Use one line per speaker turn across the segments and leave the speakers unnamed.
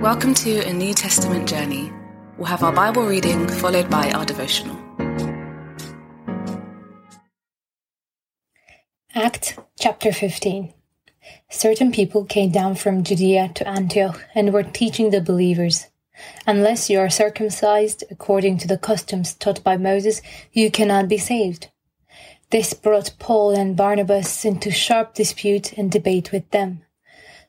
Welcome to a New Testament journey. We'll have our Bible reading followed by our devotional.
Act chapter 15 Certain people came down from Judea to Antioch and were teaching the believers Unless you are circumcised according to the customs taught by Moses, you cannot be saved. This brought Paul and Barnabas into sharp dispute and debate with them.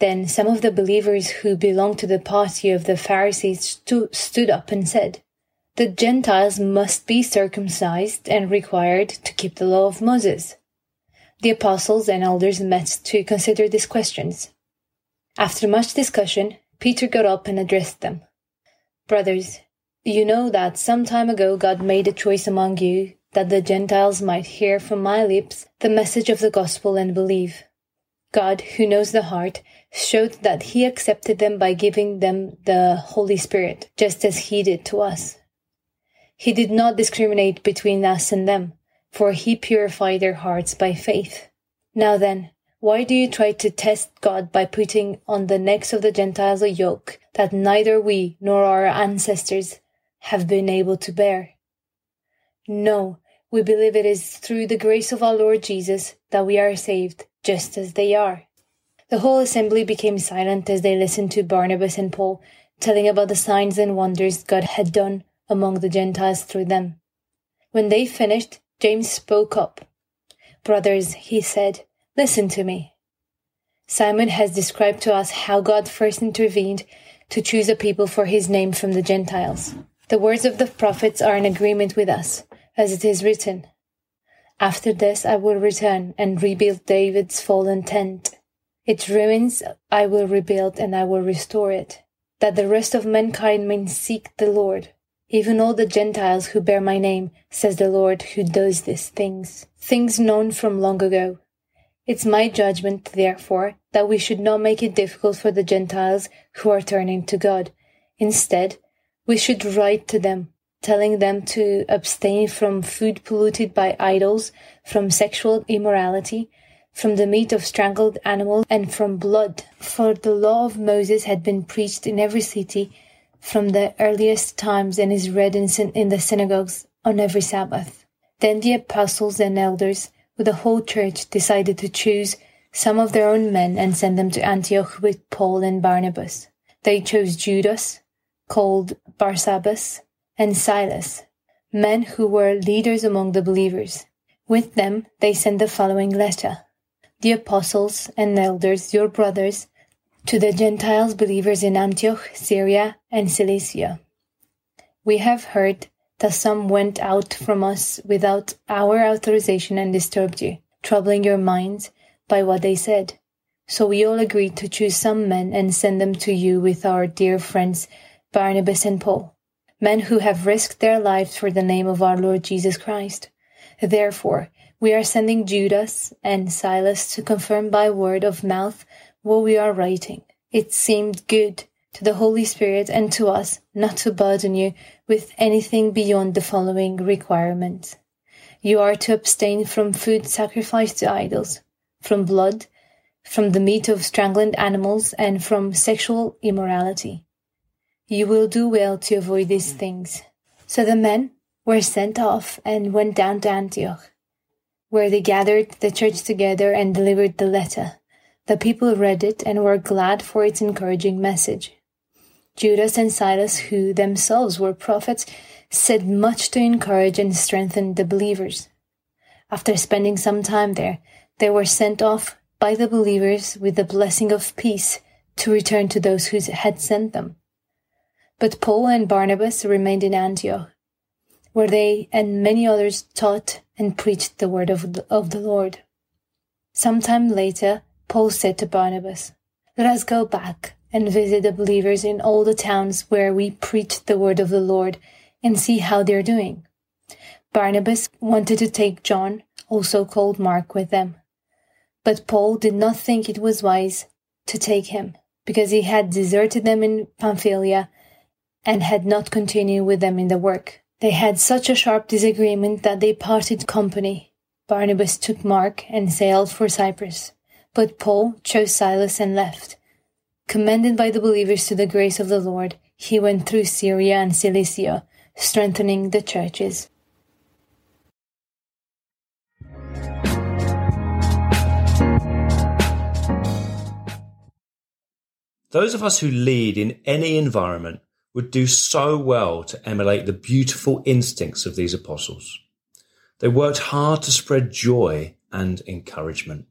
Then some of the believers who belonged to the party of the Pharisees stu- stood up and said, The Gentiles must be circumcised and required to keep the law of Moses. The apostles and elders met to consider these questions. After much discussion, Peter got up and addressed them. Brothers, you know that some time ago God made a choice among you that the Gentiles might hear from my lips the message of the gospel and believe. God, who knows the heart, showed that he accepted them by giving them the Holy Spirit, just as he did to us. He did not discriminate between us and them, for he purified their hearts by faith. Now then, why do you try to test God by putting on the necks of the Gentiles a yoke that neither we nor our ancestors have been able to bear? No, we believe it is through the grace of our Lord Jesus that we are saved, just as they are. The whole assembly became silent as they listened to Barnabas and Paul telling about the signs and wonders God had done among the Gentiles through them. When they finished, James spoke up. Brothers, he said, listen to me. Simon has described to us how God first intervened to choose a people for his name from the Gentiles. The words of the prophets are in agreement with us, as it is written. After this I will return and rebuild David's fallen tent its ruins I will rebuild and I will restore it, that the rest of mankind may seek the Lord. Even all the Gentiles who bear my name, says the Lord who does these things, things known from long ago. It's my judgment, therefore, that we should not make it difficult for the Gentiles who are turning to God. Instead, we should write to them, telling them to abstain from food polluted by idols, from sexual immorality, from the meat of strangled animals, and from blood. For the law of Moses had been preached in every city from the earliest times and is read in, in the synagogues on every Sabbath. Then the apostles and elders with the whole church decided to choose some of their own men and send them to Antioch with Paul and Barnabas. They chose Judas, called Barsabbas, and Silas, men who were leaders among the believers. With them they sent the following letter the apostles and elders, your brothers, to the Gentiles believers in Antioch, Syria, and Cilicia. We have heard that some went out from us without our authorization and disturbed you, troubling your minds by what they said. So we all agreed to choose some men and send them to you with our dear friends Barnabas and Paul, men who have risked their lives for the name of our Lord Jesus Christ. Therefore, we are sending Judas and Silas to confirm by word of mouth what we are writing. It seemed good to the Holy Spirit and to us not to burden you with anything beyond the following requirements. You are to abstain from food sacrificed to idols, from blood, from the meat of strangled animals, and from sexual immorality. You will do well to avoid these mm. things. So the men were sent off and went down to Antioch where they gathered the church together and delivered the letter. The people read it and were glad for its encouraging message. Judas and Silas, who themselves were prophets, said much to encourage and strengthen the believers. After spending some time there, they were sent off by the believers with the blessing of peace to return to those who had sent them. But Paul and Barnabas remained in Antioch, where they and many others taught and preached the word of the, of the Lord. Some time later, Paul said to Barnabas, Let us go back and visit the believers in all the towns where we preach the word of the Lord and see how they're doing. Barnabas wanted to take John, also called Mark, with them. But Paul did not think it was wise to take him, because he had deserted them in Pamphylia and had not continued with them in the work. They had such a sharp disagreement that they parted company. Barnabas took Mark and sailed for Cyprus, but Paul chose Silas and left. Commended by the believers to the grace of the Lord, he went through Syria and Cilicia, strengthening the churches.
Those of us who lead in any environment would do so well to emulate the beautiful instincts of these apostles. They worked hard to spread joy and encouragement.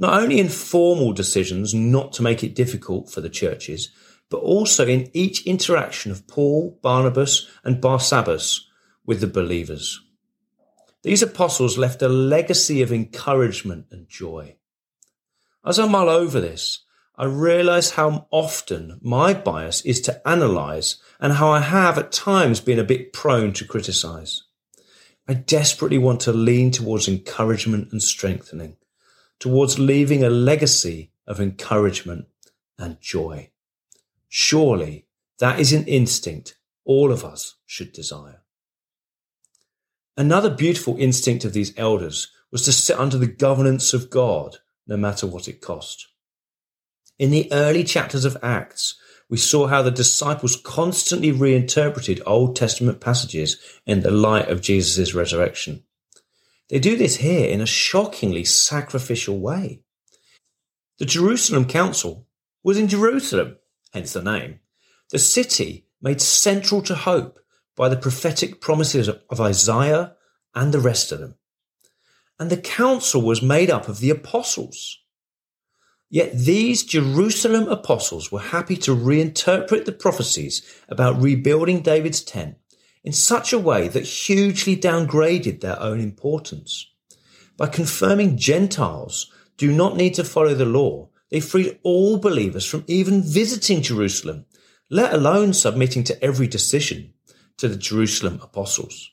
Not only in formal decisions not to make it difficult for the churches, but also in each interaction of Paul, Barnabas, and Barsabbas with the believers. These apostles left a legacy of encouragement and joy. As I mull over this, I realize how often my bias is to analyze and how I have at times been a bit prone to criticize. I desperately want to lean towards encouragement and strengthening, towards leaving a legacy of encouragement and joy. Surely that is an instinct all of us should desire. Another beautiful instinct of these elders was to sit under the governance of God, no matter what it cost. In the early chapters of Acts, we saw how the disciples constantly reinterpreted Old Testament passages in the light of Jesus' resurrection. They do this here in a shockingly sacrificial way. The Jerusalem Council was in Jerusalem, hence the name, the city made central to hope by the prophetic promises of Isaiah and the rest of them. And the council was made up of the apostles. Yet these Jerusalem apostles were happy to reinterpret the prophecies about rebuilding David's tent in such a way that hugely downgraded their own importance. By confirming Gentiles do not need to follow the law, they freed all believers from even visiting Jerusalem, let alone submitting to every decision to the Jerusalem apostles.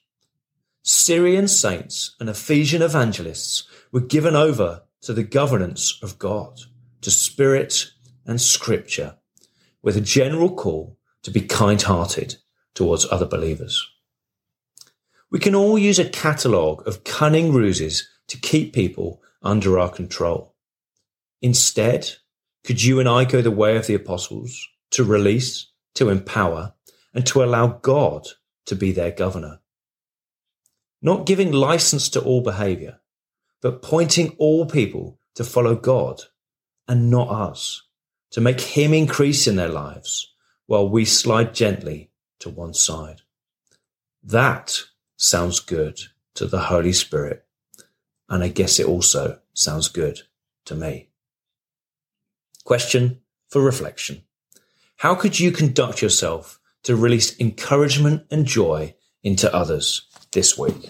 Syrian saints and Ephesian evangelists were given over to the governance of God to spirit and scripture with a general call to be kind hearted towards other believers. We can all use a catalogue of cunning ruses to keep people under our control. Instead, could you and I go the way of the apostles to release, to empower, and to allow God to be their governor? Not giving license to all behavior, but pointing all people to follow God and not us, to make Him increase in their lives while we slide gently to one side. That sounds good to the Holy Spirit. And I guess it also sounds good to me. Question for reflection. How could you conduct yourself to release encouragement and joy into others this week?